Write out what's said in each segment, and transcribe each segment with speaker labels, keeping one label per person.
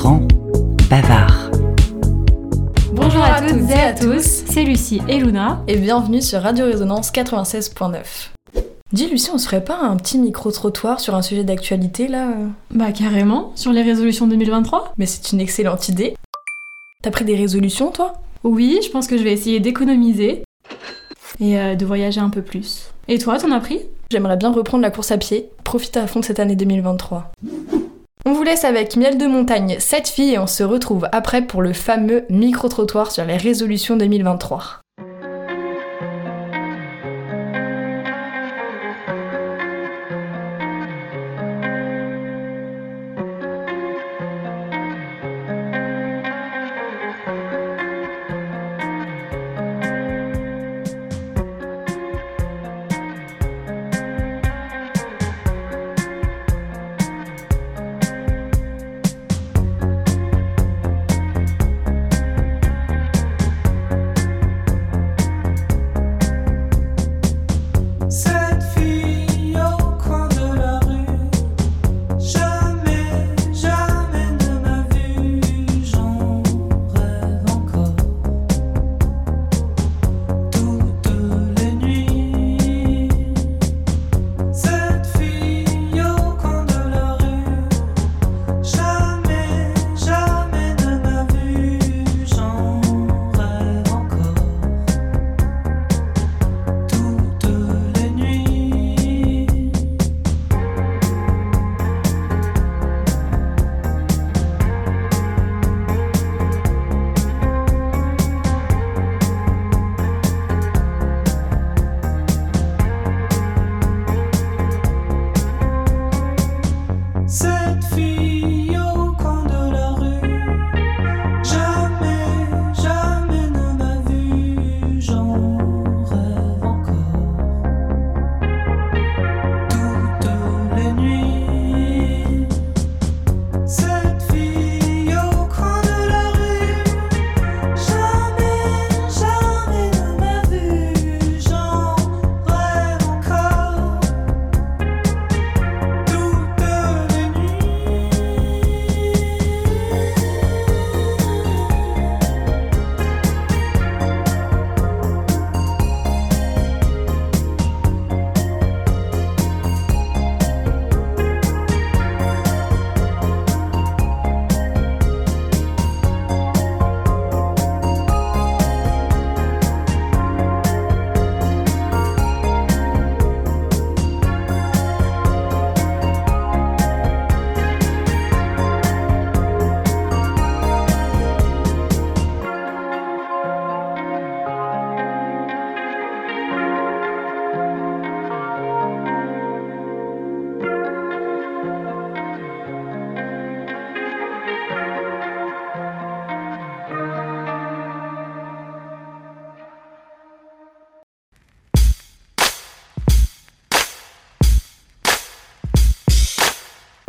Speaker 1: grand bavard.
Speaker 2: Bonjour à toutes et à tous, c'est Lucie et Luna.
Speaker 3: Et bienvenue sur Radio Résonance 96.9. Dis Lucie, on se ferait pas un petit micro-trottoir sur un sujet d'actualité là euh
Speaker 2: Bah carrément, sur les résolutions 2023
Speaker 3: Mais c'est une excellente idée. T'as pris des résolutions toi?
Speaker 2: Oui, je pense que je vais essayer d'économiser et euh, de voyager un peu plus. Et toi, t'en as pris?
Speaker 3: J'aimerais bien reprendre la course à pied, profiter à fond de cette année 2023. On vous laisse avec Miel de Montagne, cette fille, et on se retrouve après pour le fameux micro-trottoir sur les résolutions 2023.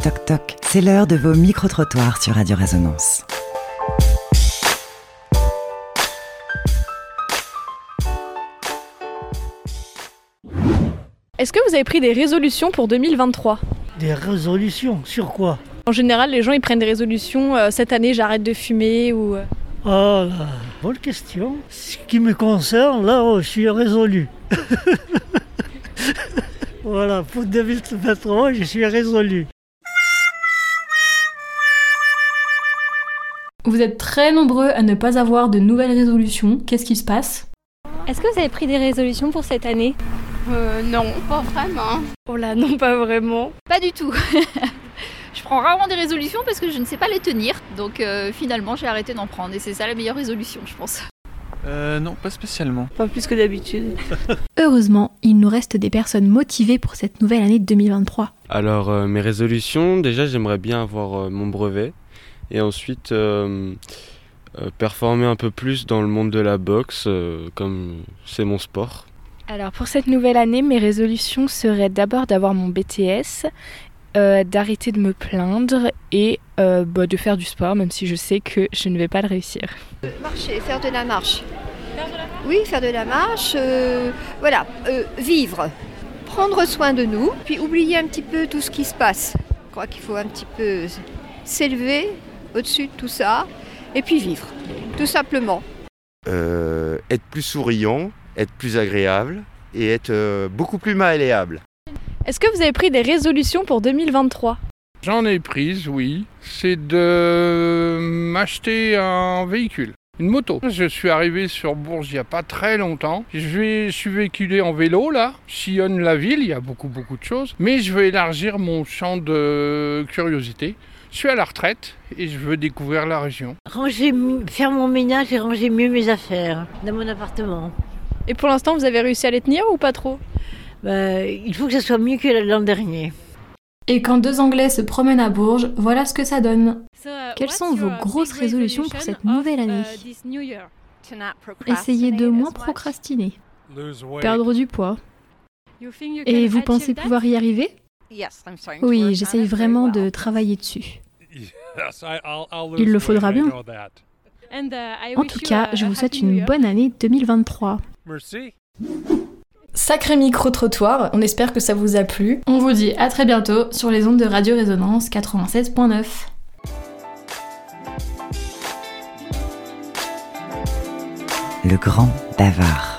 Speaker 1: Toc toc, c'est l'heure de vos micro-trottoirs sur Radio Résonance.
Speaker 3: Est-ce que vous avez pris des résolutions pour 2023
Speaker 4: Des résolutions? Sur quoi?
Speaker 3: En général, les gens ils prennent des résolutions euh, cette année j'arrête de fumer ou. euh,
Speaker 4: Ah là, bonne question. Ce qui me concerne, là, oh, je suis résolu. voilà, pour 2023, je suis résolu.
Speaker 2: Vous êtes très nombreux à ne pas avoir de nouvelles résolutions. Qu'est-ce qui se passe?
Speaker 5: Est-ce que vous avez pris des résolutions pour cette année?
Speaker 6: Euh, non, pas vraiment.
Speaker 3: Oh là, non, pas vraiment.
Speaker 6: Pas du tout. je prends rarement des résolutions parce que je ne sais pas les tenir. Donc euh, finalement, j'ai arrêté d'en prendre. Et c'est ça la meilleure résolution, je pense.
Speaker 7: Euh, non, pas spécialement.
Speaker 3: Pas plus que d'habitude.
Speaker 5: Heureusement, il nous reste des personnes motivées pour cette nouvelle année 2023.
Speaker 8: Alors, euh, mes résolutions, déjà, j'aimerais bien avoir euh, mon brevet. Et ensuite, euh, euh, performer un peu plus dans le monde de la boxe, euh, comme c'est mon sport.
Speaker 9: Alors pour cette nouvelle année, mes résolutions seraient d'abord d'avoir mon BTS, euh, d'arrêter de me plaindre et euh, bah, de faire du sport, même si je sais que je ne vais pas le réussir.
Speaker 10: Marcher, faire de la marche? Oui, faire de la marche, euh, voilà, euh, vivre, prendre soin de nous, puis oublier un petit peu tout ce qui se passe. Je crois qu'il faut un petit peu s'élever au-dessus de tout ça, et puis vivre, tout simplement.
Speaker 11: Euh, être plus souriant, être plus agréable et être euh, beaucoup plus malléable.
Speaker 3: Est-ce que vous avez pris des résolutions pour 2023
Speaker 12: J'en ai prise, oui. C'est de m'acheter un véhicule. Une moto. Je suis arrivé sur Bourges il n'y a pas très longtemps. Je, vais, je suis véhiculé en vélo là. Je sillonne la ville, il y a beaucoup beaucoup de choses. Mais je veux élargir mon champ de curiosité. Je suis à la retraite et je veux découvrir la région.
Speaker 13: Ranger, faire mon ménage et ranger mieux mes affaires dans mon appartement.
Speaker 3: Et pour l'instant, vous avez réussi à les tenir ou pas trop?
Speaker 13: Bah, Il faut que ça soit mieux que l'an dernier.
Speaker 2: Et quand deux Anglais se promènent à Bourges, voilà ce que ça donne.
Speaker 5: Quelles sont vos grosses résolutions pour cette nouvelle année Essayez de moins procrastiner. Perdre du poids. Et vous pensez pouvoir y arriver? Oui, j'essaye vraiment de travailler dessus. Il le faudra bien. En tout cas, je vous souhaite une bonne année 2023.
Speaker 3: Sacré micro-trottoir, on espère que ça vous a plu.
Speaker 2: On vous dit à très bientôt sur les ondes de Radio Résonance 87.9.
Speaker 1: Le grand bavard.